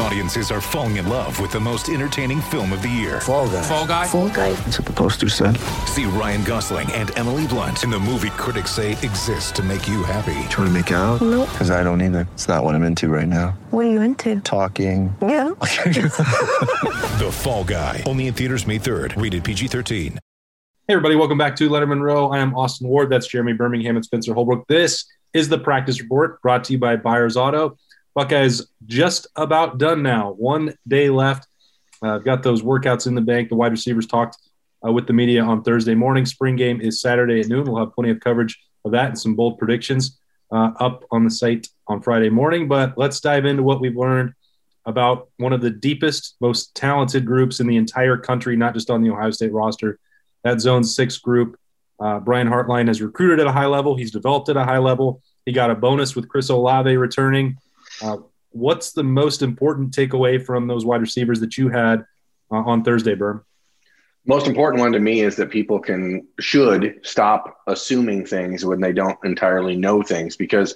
Audiences are falling in love with the most entertaining film of the year. Fall guy. Fall Guy. Fall guy. That's what the poster said. See Ryan Gosling and Emily Blunt in the movie critics say exists to make you happy. Trying to make it out? Nope. Because I don't either. It's not what I'm into right now. What are you into? Talking. Yeah. The Fall Guy. Only in theaters May 3rd. Rated PG-13. Hey, everybody, welcome back to Letterman Row. I am Austin Ward. That's Jeremy Birmingham and Spencer Holbrook. This is the practice report brought to you by Byers Auto. Buckeyes just about done now. One day left. Uh, I've got those workouts in the bank. The wide receivers talked uh, with the media on Thursday morning. Spring game is Saturday at noon. We'll have plenty of coverage of that and some bold predictions uh, up on the site on Friday morning. But let's dive into what we've learned about one of the deepest, most talented groups in the entire country, not just on the Ohio State roster that zone six group. Uh, Brian Hartline has recruited at a high level. He's developed at a high level. He got a bonus with Chris Olave returning. Uh, what's the most important takeaway from those wide receivers that you had uh, on Thursday, Berm? Most important one to me is that people can should stop assuming things when they don't entirely know things because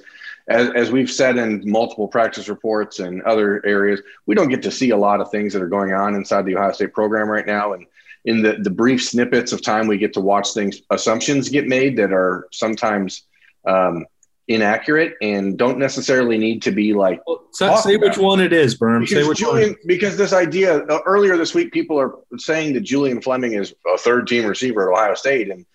as, as we've said in multiple practice reports and other areas, we don't get to see a lot of things that are going on inside the Ohio State program right now. And in the, the brief snippets of time we get to watch things, assumptions get made that are sometimes um, inaccurate and don't necessarily need to be like. So, say which one it is, Berm. Say which Julian, one. because this idea uh, earlier this week, people are saying that Julian Fleming is a third team receiver at Ohio State. And,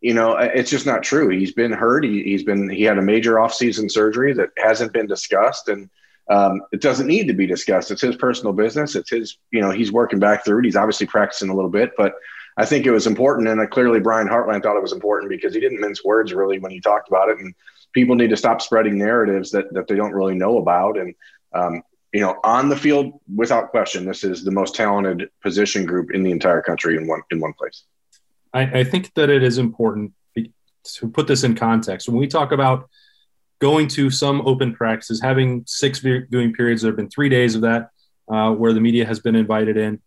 you know, uh, it's just not true. He's been hurt. He, he's been, he had a major offseason surgery that hasn't been discussed. And, um, it doesn't need to be discussed. It's his personal business. It's his, you know, he's working back through it. He's obviously practicing a little bit, but I think it was important. And uh, clearly Brian Hartline thought it was important because he didn't mince words really when he talked about it. And people need to stop spreading narratives that, that they don't really know about. And, um, you know, on the field, without question, this is the most talented position group in the entire country in one, in one place. I, I think that it is important to put this in context. When we talk about going to some open practices, having six viewing periods, there have been three days of that uh, where the media has been invited in.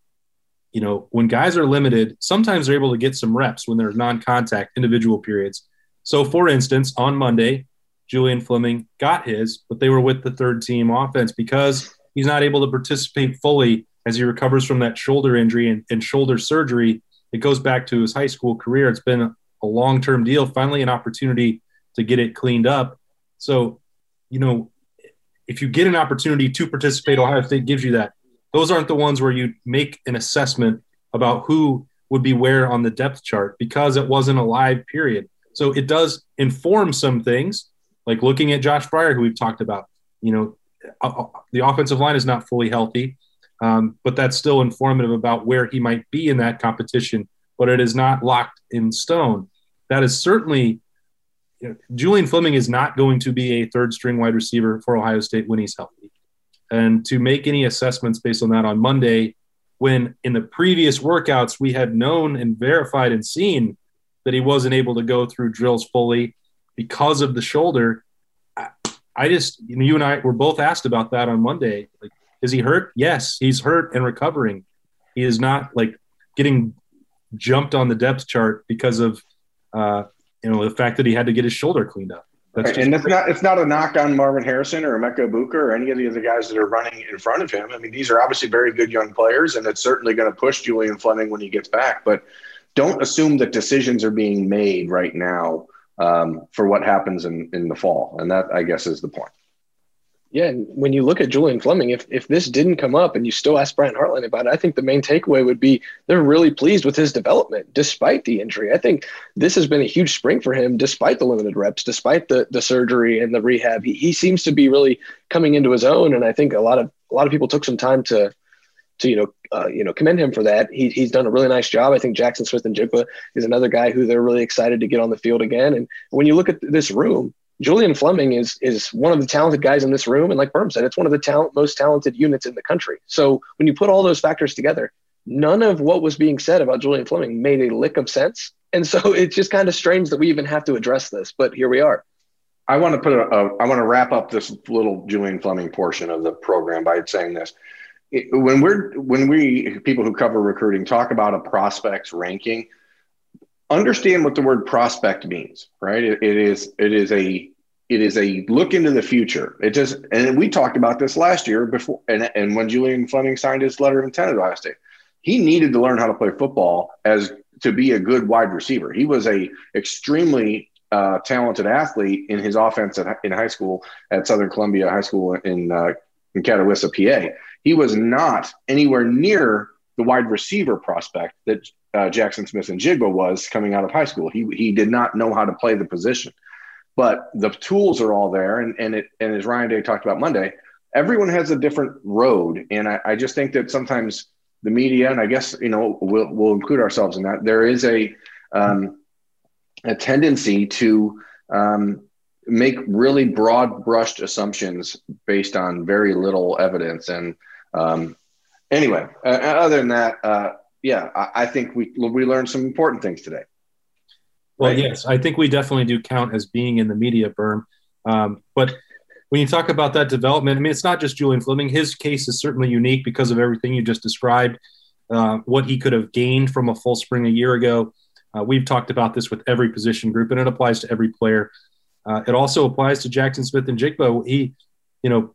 You know, when guys are limited, sometimes they're able to get some reps when there's non contact individual periods. So, for instance, on Monday, Julian Fleming got his, but they were with the third team offense because he's not able to participate fully as he recovers from that shoulder injury and, and shoulder surgery. It goes back to his high school career. It's been a long term deal, finally, an opportunity to get it cleaned up. So, you know, if you get an opportunity to participate, Ohio State gives you that. Those aren't the ones where you make an assessment about who would be where on the depth chart because it wasn't a live period. So it does inform some things, like looking at Josh Fryer, who we've talked about. You know, the offensive line is not fully healthy, um, but that's still informative about where he might be in that competition. But it is not locked in stone. That is certainly you know, Julian Fleming is not going to be a third string wide receiver for Ohio State when he's healthy. And to make any assessments based on that on Monday, when in the previous workouts we had known and verified and seen that he wasn't able to go through drills fully because of the shoulder, I, I just, you, know, you and I were both asked about that on Monday. Like, is he hurt? Yes, he's hurt and recovering. He is not like getting jumped on the depth chart because of, uh, you know, the fact that he had to get his shoulder cleaned up. Right. and it's not it's not a knock on Marvin Harrison or Emeka Egbuka or any of the other guys that are running in front of him. I mean, these are obviously very good young players, and it's certainly going to push Julian Fleming when he gets back. But don't assume that decisions are being made right now um, for what happens in, in the fall. And that, I guess, is the point. Yeah, and when you look at Julian Fleming, if if this didn't come up and you still ask Brian Hartline about it, I think the main takeaway would be they're really pleased with his development despite the injury. I think this has been a huge spring for him, despite the limited reps, despite the the surgery and the rehab. He he seems to be really coming into his own, and I think a lot of a lot of people took some time to to you know uh, you know commend him for that. He, he's done a really nice job. I think Jaxon Smith-Njigba is another guy who they're really excited to get on the field again. And when you look at this room, Julian Fleming is is one of the talented guys in this room, and like Berm said, it's one of the talent, most talented units in the country. So when you put all those factors together, none of what was being said about Julian Fleming made a lick of sense. And so it's just kind of strange that we even have to address this, but here we are. I want to put a, a I want to wrap up this little Julian Fleming portion of the program by saying this. When we're when we people who cover recruiting talk about a prospects ranking, understand what the word prospect means, right? It, it is it is a it is a look into the future. It just and we talked about this last year before and, and when Julian Fleming signed his letter of intent at Ohio State. He needed to learn how to play football as to be a good wide receiver. He was a extremely uh, talented athlete in his offense at, in high school at Southern Columbia High School in uh, in Catawissa, PA. He was not anywhere near the wide receiver prospect that uh, Jaxon Smith-Njigba was coming out of high school. He he did not know how to play the position, but the tools are all there. And and it and as Ryan Day talked about Monday, everyone has a different road, and I, I just think that sometimes the media, and I guess you know we'll we'll include ourselves in that. There is a um, a tendency to um, make really broad brushed assumptions based on very little evidence. And um, anyway, uh, other than that, uh, yeah, I, I, think we we learned some important things today. Well, yes, I think we definitely do count as being in the media berm. Um, but when you talk about that development, I mean, it's not just Julian Fleming. His case is certainly unique because of everything you just described, uh, what he could have gained from a full spring a year ago. Uh, we've talked about this with every position group, and it applies to every player. Uh, it also applies to Jaxon Smith-Njigba. He, you know,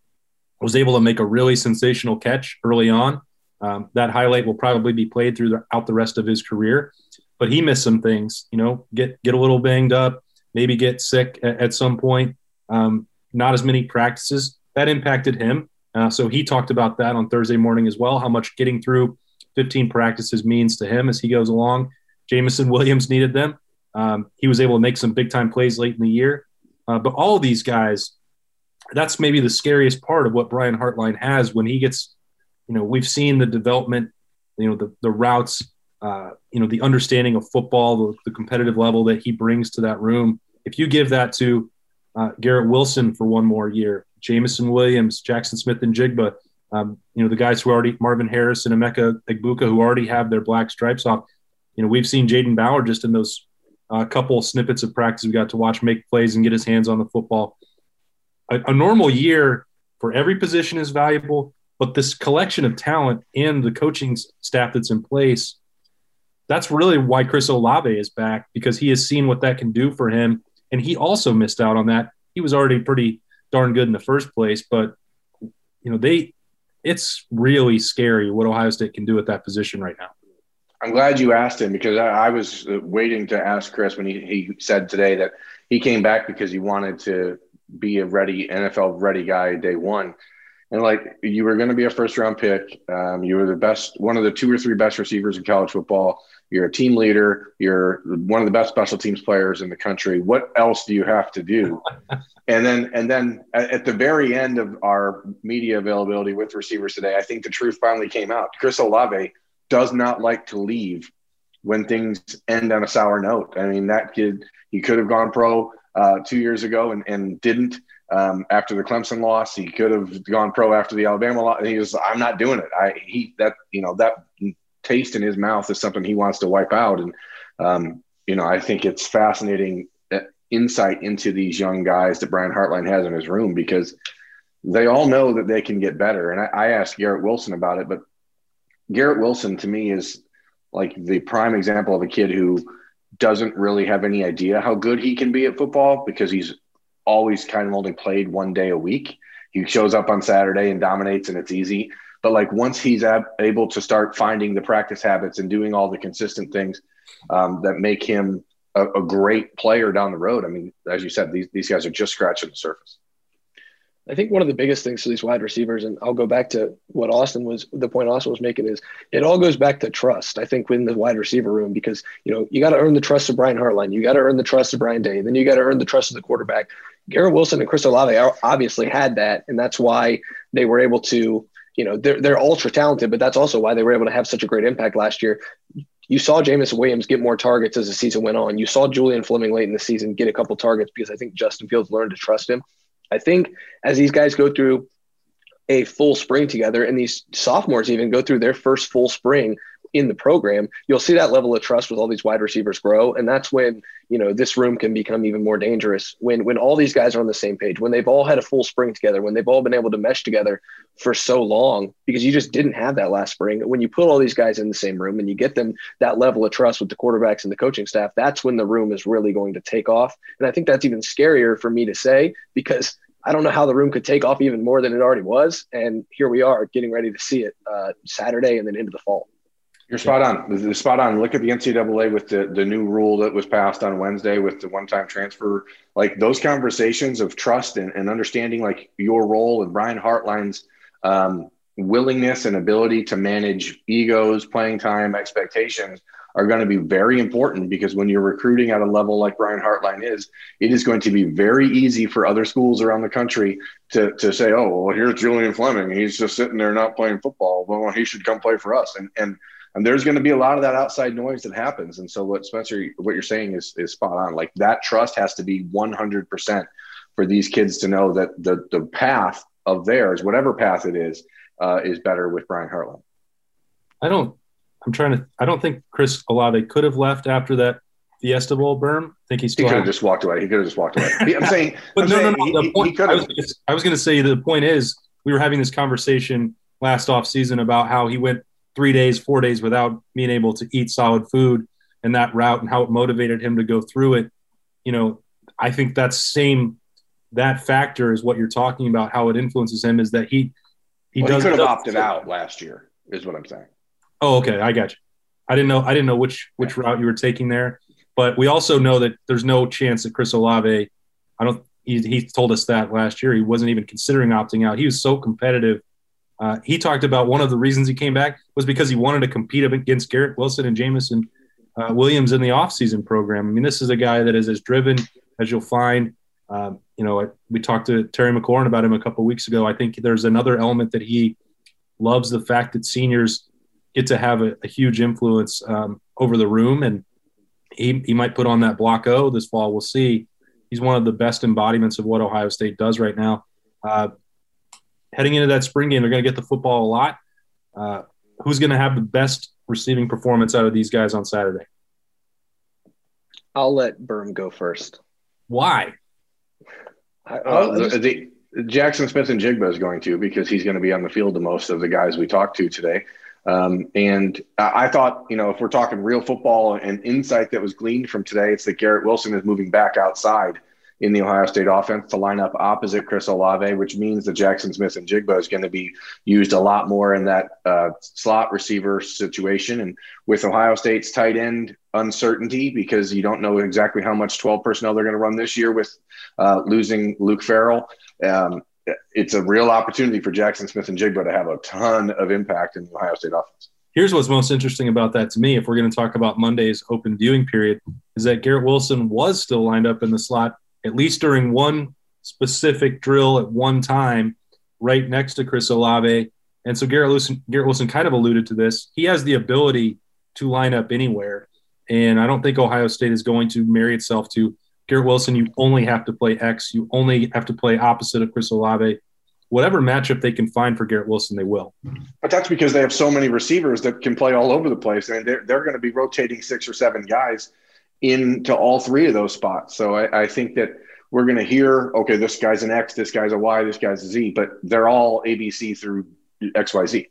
was able to make a really sensational catch early on. Um, that highlight will probably be played throughout the rest of his career, but he missed some things. You know, get get a little banged up, maybe get sick at, at some point. Um, not as many practices that impacted him. Uh, so he talked about that on Thursday morning as well. How much getting through 15 practices means to him as he goes along. Jameson Williams needed them. Um, he was able to make some big time plays late in the year. Uh, but all of these guys, that's maybe the scariest part of what Brian Hartline has when he gets, you know, we've seen the development, you know, the, the routes, uh, you know, the understanding of football, the, the, competitive level that he brings to that room. If you give that to uh, Garrett Wilson for one more year, Jameson Williams, Jaxon Smith-Njigba, um, you know, the guys who already, Marvin Harrison and Emeka Egbuka, who already have their black stripes off, you know, we've seen Jayden Ballard just in those uh, couple snippets of practice we got to watch make plays and get his hands on the football. A, a, normal year for every position is valuable, but this collection of talent and the coaching staff that's in place, that's really why Chris Olave is back because he has seen what that can do for him. And he also missed out on that. He was already pretty darn good in the first place, but you know, they it's really scary what Ohio State can do at that position right now. I'm glad you asked him because I, I, was uh, waiting to ask Chris when he, he said today that he came back because he wanted to be a ready NFL ready guy day one. And like you were going to be a first round pick. Um, you were the best, one of the two or three best receivers in college football. You're a team leader. You're one of the best special teams players in the country. What else do you have to do? and then, and then at the very end of our media availability with receivers today, I think the truth finally came out. Chris Olave does not like to leave when things end on a sour note. I mean, that kid, he could have gone pro uh, two years ago and, and didn't. Um, after the Clemson loss, he could have gone pro after the Alabama loss. He was, I'm not doing it. I he that you know that taste in his mouth is something he wants to wipe out. And um, you know, I think it's fascinating uh, insight into these young guys that Brian Hartline has in his room because they all know that they can get better. And I, I asked Garrett Wilson about it, but Garrett Wilson to me is like the prime example of a kid who doesn't really have any idea how good he can be at football because he's always kind of only played one day a week. He shows up on Saturday and dominates and it's easy. But like once he's ab- able to start finding the practice habits and doing all the consistent things um, that make him a, a, great player down the road. I mean, as you said, these, these guys are just scratching the surface. I think one of the biggest things for these wide receivers, and I'll go back to what Austin was the point Austin was making is it all goes back to trust. I think within the wide receiver room because you know you got to earn the trust of Brian Hartline, you got to earn the trust of Ryan Day, then you got to earn the trust of the quarterback. Garrett Wilson and Chris Olave obviously had that, and that's why they were able to. You know they're they're ultra talented, but that's also why they were able to have such a great impact last year. You saw Jameson Williams get more targets as the season went on. You saw Julian Fleming late in the season get a couple targets because I think Justin Fields learned to trust him. I think as these guys go through a full spring together, and these sophomores even go through their first full spring in the program, you'll see that level of trust with all these wide receivers grow. And that's when, you know, this room can become even more dangerous when, when all these guys are on the same page, when they've all had a full spring together, when they've all been able to mesh together for so long, because you just didn't have that last spring. When you put all these guys in the same room and you get them that level of trust with the quarterbacks and the coaching staff, that's when the room is really going to take off. And I think that's even scarier for me to say because I don't know how the room could take off even more than it already was. And here we are getting ready to see it uh, Saturday and then into the fall. You're spot on. You're spot on. Look at the NCAA with the, the new rule that was passed on Wednesday with the one time transfer. Like those conversations of trust and, and understanding like your role and Brian Hartline's um, willingness and ability to manage egos, playing time, expectations are going to be very important because when you're recruiting at a level like Brian Hartline is, it is going to be very easy for other schools around the country to, to say, oh, well, here's Julian Fleming. He's just sitting there not playing football. Well, he should come play for us. And, and, and there's going to be a lot of that outside noise that happens. And so what Spencer, what you're saying is, is spot on. Like that trust has to be 100% for these kids to know that the, the path of theirs, whatever path it is, uh, is better with Brian Hartline. I don't I'm trying to. I don't think Chris Olave could have left after that Fiesta Bowl berm. I think he still. He could have just walked away. He could have just walked away. I'm saying. but I'm no, saying no, no. The he, point, he I was, I was going to say the point is we were having this conversation last off season about how he went three days, four days without being able to eat solid food and that route and how it motivated him to go through it. You know, I think that same that factor is what you're talking about. How it influences him is that he he well, does he could have opted out last year. Is what I'm saying. Oh, okay, I got you. I didn't know. I didn't know which which route you were taking there. But we also know that there's no chance that Chris Olave. I don't. He, he told us that last year. He wasn't even considering opting out. He was so competitive. Uh, he talked about one of the reasons he came back was because he wanted to compete against Garrett Wilson and Jameson uh, Williams in the offseason program. I mean, this is a guy that is as driven as you'll find. Um, you know, we talked to Terry McLaurin about him a couple weeks ago. I think there's another element that he loves the fact that seniors get to have a, a huge influence um, over the room. And he, he might put on that block O this fall. We'll see. He's one of the best embodiments of what Ohio State does right now. Uh, heading into that spring game, they're going to get the football a lot. Uh, who's going to have the best receiving performance out of these guys on Saturday? I'll let Berm go first. Why? I, uh, the, the, Jaxon Smith-Njigba is going to because he's going to be on the field the most of the guys we talked to today. Um, and I thought, you know, if we're talking real football and insight that was gleaned from today, it's that Garrett Wilson is moving back outside in the Ohio State offense to line up opposite Chris Olave, which means that Jaxon Smith-Njigba is going to be used a lot more in that uh, slot receiver situation. And with Ohio State's tight end uncertainty, because you don't know exactly how much 12 personnel they're going to run this year with uh, losing Luke Farrell. Um, it's a real opportunity for Jaxon Smith-Njigba to have a ton of impact in the Ohio State offense. Here's what's most interesting about that to me, if we're going to talk about Monday's open viewing period, is that Garrett Wilson was still lined up in the slot, at least during one specific drill at one time, right next to Chris Olave. And so Garrett Wilson, Garrett Wilson kind of alluded to this. He has the ability to line up anywhere. And I don't think Ohio State is going to marry itself to Garrett Wilson, you only have to play X. You only have to play opposite of Chris Olave. Whatever matchup they can find for Garrett Wilson, they will. But that's because they have so many receivers that can play all over the place, I and they're, they're going to be rotating six or seven guys into all three of those spots. So I, I think that we're going to hear, okay, this guy's an X, this guy's a Y, this guy's a Z, but they're all ABC through X, Y, Z.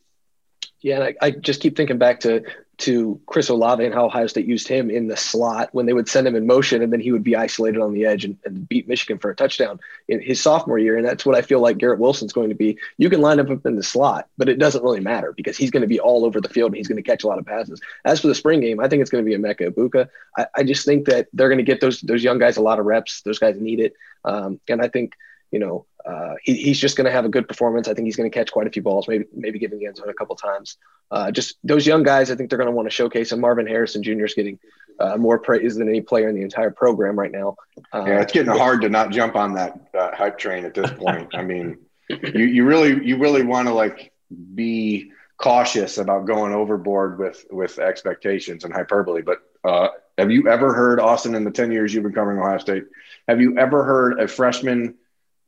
Yeah, and I, I, just keep thinking back to to Chris Olave and how Ohio State used him in the slot when they would send him in motion and then he would be isolated on the edge and, and, beat Michigan for a touchdown in his sophomore year. And that's what I feel like Garrett Wilson's going to be. You can line up in the slot, but it doesn't really matter because he's going to be all over the field and he's going to catch a lot of passes. As for the spring game, I think it's going to be Emeka Egbuka. I, I just think that they're going to get those those young guys a lot of reps. Those guys need it. Um, and I think, you know, uh, he, he's just going to have a good performance. I think he's going to catch quite a few balls, maybe maybe get in the end zone a couple times. Uh, just those young guys, I think they're going to want to showcase. And Marvin Harrison Jr. is getting uh, more praise than any player in the entire program right now. Uh, yeah, it's getting hard to not jump on that uh, hype train at this point. I mean, you you really you really want to like be cautious about going overboard with with expectations and hyperbole. But uh, have you ever heard Austin in the ten years you've been covering Ohio State? Have you ever heard a freshman?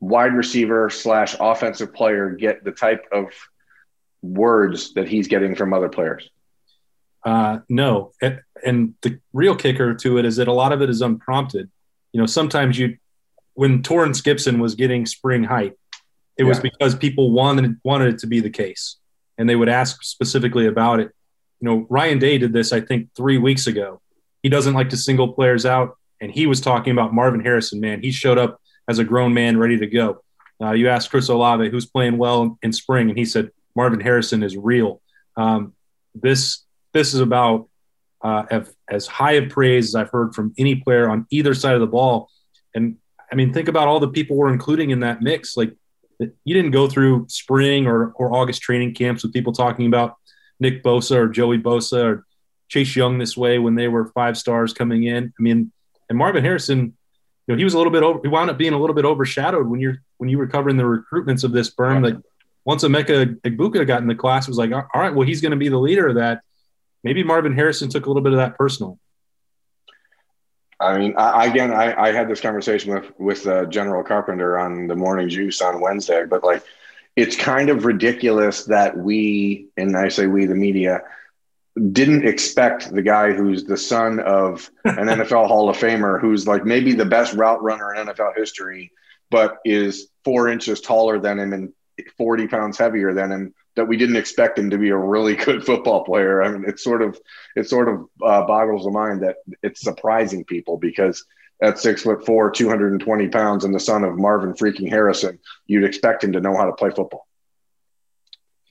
Wide receiver slash offensive player get the type of words that he's getting from other players? Uh, no. And the real kicker to it is that a lot of it is unprompted. You know, sometimes you, when Torrance Gibson was getting spring hype, it yeah. was because people wanted wanted it to be the case, and they would ask specifically about it. You know, Ryan Day did this, I think, three weeks ago. He doesn't like to single players out, and he was talking about Marvin Harrison. Man, he showed up as a grown man, ready to go. Uh, you asked Chris Olave who's playing well in spring, and he said Marvin Harrison is real. Um, this this is about uh, as high of praise as I've heard from any player on either side of the ball. And I mean, think about all the people we're including in that mix. Like you didn't go through spring or, or August training camps with people talking about Nick Bosa or Joey Bosa or Chase Young this way when they were five stars coming in. I mean, and Marvin Harrison, you know, he was a little bit over, he wound up being a little bit overshadowed when you're, when you were covering the recruitments of this berm. Like once Emeka Egbuka got in the class, it was like, all right, well, he's going to be the leader of that. Maybe Marvin Harrison took a little bit of that personal. I mean, I, again, I, I, had this conversation with with uh, General Carpenter on the Morning Juice on Wednesday, but like, it's kind of ridiculous that we, and I say we, the media, didn't expect the guy who's the son of an NFL Hall of Famer, who's like maybe the best route runner in NFL history, but is four inches taller than him and 40 pounds heavier than him that we didn't expect him to be a really good football player. I mean, it's sort of it sort of uh, boggles the mind that it's surprising people because at six foot four, 220 pounds, and the son of Marvin freaking Harrison, you'd expect him to know how to play football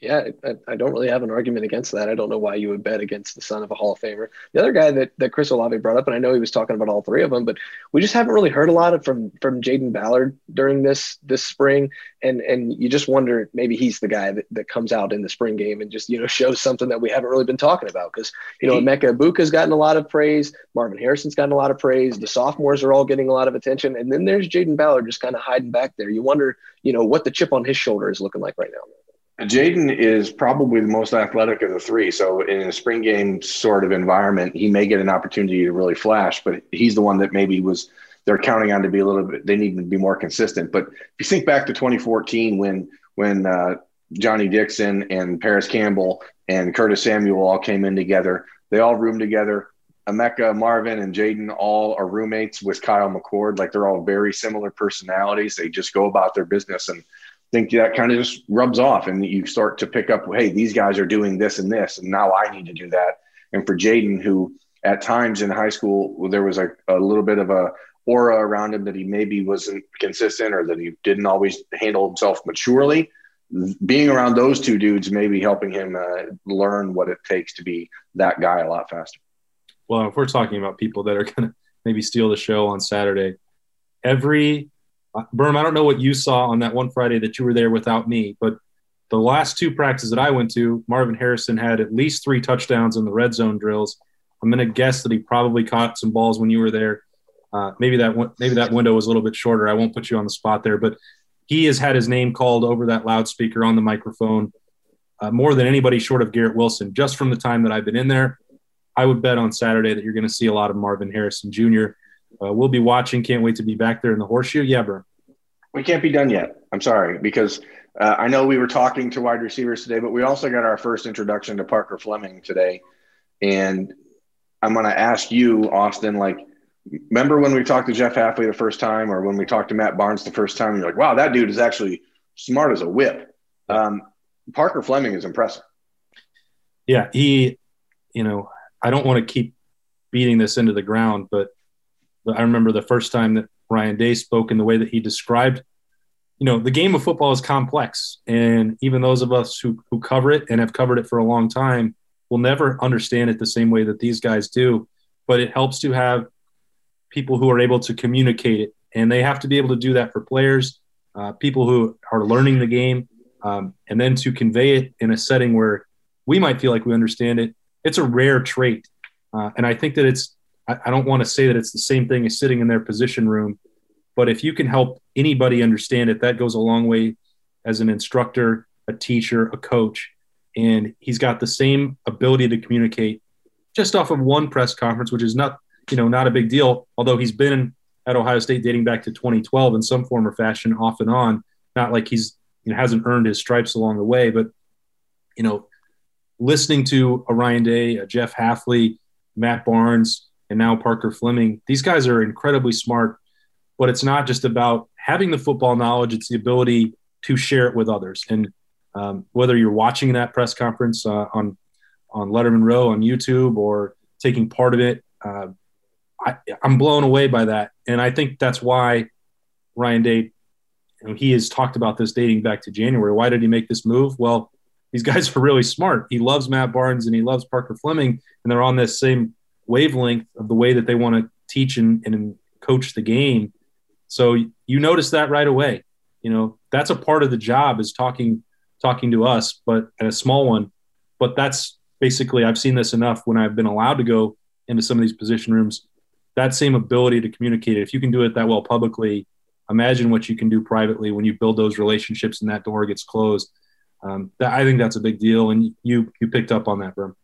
yeah, I, I, don't really have an argument against that. I don't know why you would bet against the son of a Hall of Famer. The other guy that, that Chris Olave brought up, and I know he was talking about all three of them, but we just haven't really heard a lot of from from Jayden Ballard during this this spring, and and you just wonder maybe he's the guy that, that comes out in the spring game and just you know shows something that we haven't really been talking about because you know Emeka Egbuka's gotten a lot of praise, Marvin Harrison's gotten a lot of praise, the sophomores are all getting a lot of attention, and then there's Jayden Ballard just kind of hiding back there. You wonder you know what the chip on his shoulder is looking like right now. Jayden is probably the most athletic of the three. So in a spring game sort of environment, he may get an opportunity to really flash, but he's the one that maybe was they're counting on to be a little bit. They need to be more consistent. But if you think back to 2014 when when uh, Johnnie Dixon and Parris Campbell and Curtis Samuel all came in together, they all roomed together. Emeka, Marvin, and Jayden all are roommates with Kyle McCord. Like they're all very similar personalities. They just go about their business and think that kind of just rubs off and you start to pick up, hey, these guys are doing this and this, and now I need to do that. And for Jayden, who at times in high school, there was a, a little bit of a aura around him that he maybe wasn't consistent or that he didn't always handle himself maturely. Being around those two dudes may be helping him uh, learn what it takes to be that guy a lot faster. Well, if we're talking about people that are going to maybe steal the show on Saturday, every Berm, I don't know what you saw on that one Friday that you were there without me, but the last two practices that I went to, Marvin Harrison had at least three touchdowns in the red zone drills. I'm going to guess that he probably caught some balls when you were there. Uh, maybe that maybe that window was a little bit shorter. I won't put you on the spot there, but he has had his name called over that loudspeaker on the microphone uh, more than anybody short of Garrett Wilson. Just from the time that I've been in there, I would bet on Saturday that you're going to see a lot of Marvin Harrison Jr uh, we'll be watching. Can't wait to be back there in the horseshoe. Yeah, bro. We can't be done yet. I'm sorry because uh, I know we were talking to wide receivers today, but we also got our first introduction to Parker Fleming today, and I'm going to ask you, Austin, like. Remember when we talked to Jeff Hafley the first time, or when we talked to Matt Barnes the first time? You're like, "Wow, that dude is actually smart as a whip." Um, Parker Fleming is impressive. Yeah, he, you know, I don't want to keep beating this into the ground, but I remember the first time that Ryan Day spoke in the way that he described, you know, the game of football is complex. And even those of us who, who cover it and have covered it for a long time will never understand it the same way that these guys do. But it helps to have people who are able to communicate it. And they have to be able to do that for players, uh, people who are learning the game, um, and then to convey it in a setting where we might feel like we understand it. It's a rare trait. Uh, and I think that it's I, I don't want to say that it's the same thing as sitting in their position room, but if you can help anybody understand it, that goes a long way as an instructor, a teacher, a coach. And he's got the same ability to communicate just off of one press conference, which is not, you know, not a big deal. Although he's been at Ohio State dating back to 2012 in some form or fashion, off and on. Not like he's you know hasn't earned his stripes along the way, but you know, listening to a Ryan Day, a Jeff Hafley, Matt Barnes, and now Parker Fleming, these guys are incredibly smart. But it's not just about having the football knowledge; it's the ability to share it with others. And um, whether you're watching that press conference uh, on on Letterman Row on YouTube or taking part of it, uh, I, am blown away by that. And I think that's why Ryan Day, you know, he has talked about this dating back to January. Why did he make this move? Well, these guys are really smart. He loves Matt Barnes and he loves Parker Fleming, and they're on this same wavelength of the way that they want to teach and, and coach the game. So you notice that right away. You know, that's a part of the job is talking talking to us, but at a small one. But that's basically I've seen this enough when I've been allowed to go into some of these position rooms. That same ability to communicate, if you can do it that well publicly, imagine what you can do privately when you build those relationships and that door gets closed. Um, that, I think that's a big deal, and you you picked up on that, Berm.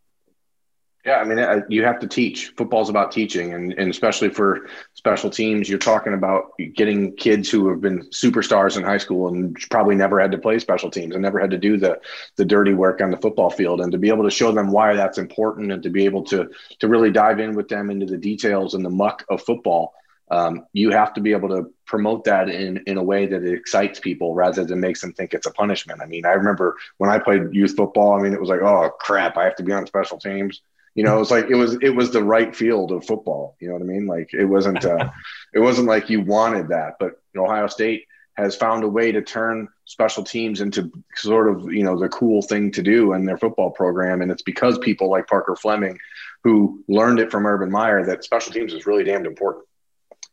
Yeah, I mean, you have to teach. Football's about teaching, and, and especially for special teams, you're talking about getting kids who have been superstars in high school and probably never had to play special teams and never had to do the the dirty work on the football field, and to be able to show them why that's important, and to be able to to really dive in with them into the details and the muck of football. Um, you have to be able to promote that in in a way that it excites people rather than makes them think it's a punishment. I mean, I remember when I played youth football. I mean, it was like, oh crap, I have to be on special teams you know, it was like it was it was the right field of football. You know what I mean? Like it wasn't uh, it wasn't like you wanted that, but Ohio State has found a way to turn special teams into sort of you know the cool thing to do in their football program, and it's because people like Parker Fleming, who learned it from Urban Meyer, that special teams is really damned important.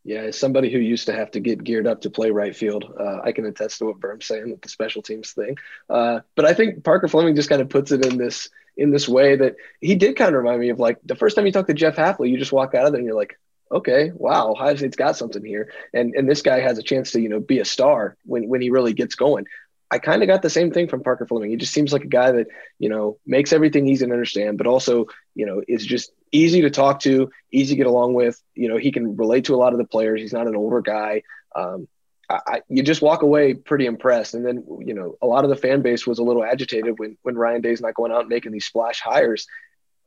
Yeah, as somebody who used to have to get geared up to play right field, uh, I can attest to what Berm's saying with the special teams thing. Uh, but I think Parker Fleming just kind of puts it in this in this way that he did kind of remind me of like the first time you talk to Jeff Hafley, you just walk out of there and you're like, okay, wow, Ohio State's got something here. And and this guy has a chance to, you know, be a star when when he really gets going. I kind of got the same thing from Parker Fleming. He just seems like a guy that, you know, makes everything easy to understand, but also, you know, is just easy to talk to, easy to get along with. You know, he can relate to a lot of the players. He's not an older guy. Um, I, you just walk away pretty impressed. And then, you know, a lot of the fan base was a little agitated when, when Ryan Day's not going out and making these splash hires.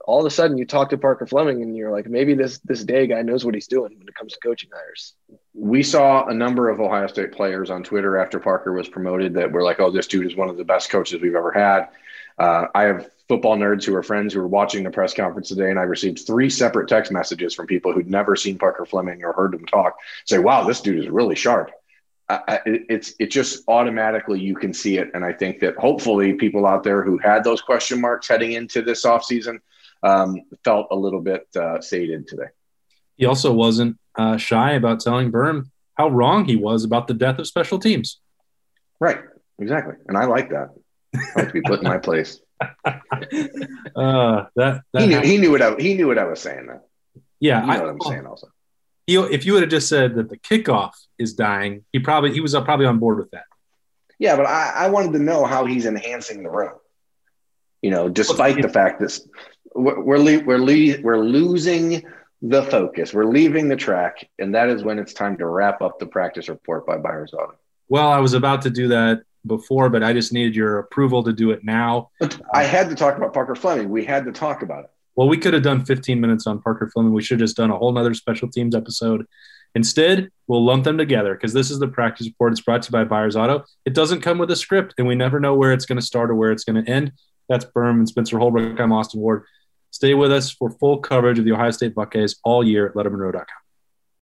All of a sudden, you talk to Parker Fleming, and you're like, maybe this this Day guy knows what he's doing when it comes to coaching hires. We saw a number of Ohio State players on Twitter after Parker was promoted that were like, "Oh, this dude is one of the best coaches we've ever had." Uh, I have football nerds who are friends who were watching the press conference today, and I received three separate text messages from people who'd never seen Parker Fleming or heard him talk. Say, "Wow, this dude is really sharp." I, it's it just automatically you can see it, and I think that hopefully people out there who had those question marks heading into this offseason um, felt a little bit uh, sated today. He also wasn't uh, shy about telling Berm how wrong he was about the death of special teams. Right, exactly, and I like that. I like to be put in my place. Uh, that, that he knew he knew what I he knew what I was saying. Though. Yeah, you know I, what I'm saying also he, if you would have just said that the kickoff is dying, he probably he was probably on board with that. Yeah, but I, I wanted to know how he's enhancing the room. You know, despite the fact that we're we're we're, we're losing the focus, we're leaving the track, and that is when it's time to wrap up the practice report by Byers Auto. Well, I was about to do that before, but I just needed your approval to do it now. I had to talk about Parker Fleming. We had to talk about it well, we could have done 15 minutes on Parker Fleming. We should have just done a whole nother special teams episode. Instead, we'll lump them together because this is the practice report. It's brought to you by Byers Auto. It doesn't come with a script, and we never know where it's going to start or where it's going to end. That's Berm and Spencer Holbrook. I'm Austin Ward. Stay with us for full coverage of the Ohio State Buckeyes all year at LettermanRow.com.